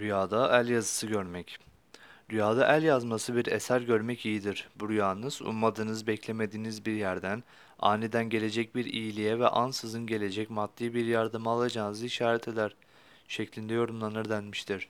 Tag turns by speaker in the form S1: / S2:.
S1: Rüyada el yazısı görmek. Rüyada el yazması bir eser görmek iyidir. Bu rüyanız ummadığınız, beklemediğiniz bir yerden aniden gelecek bir iyiliğe ve ansızın gelecek maddi bir yardım alacağınızı işaret eder şeklinde yorumlanır denmiştir.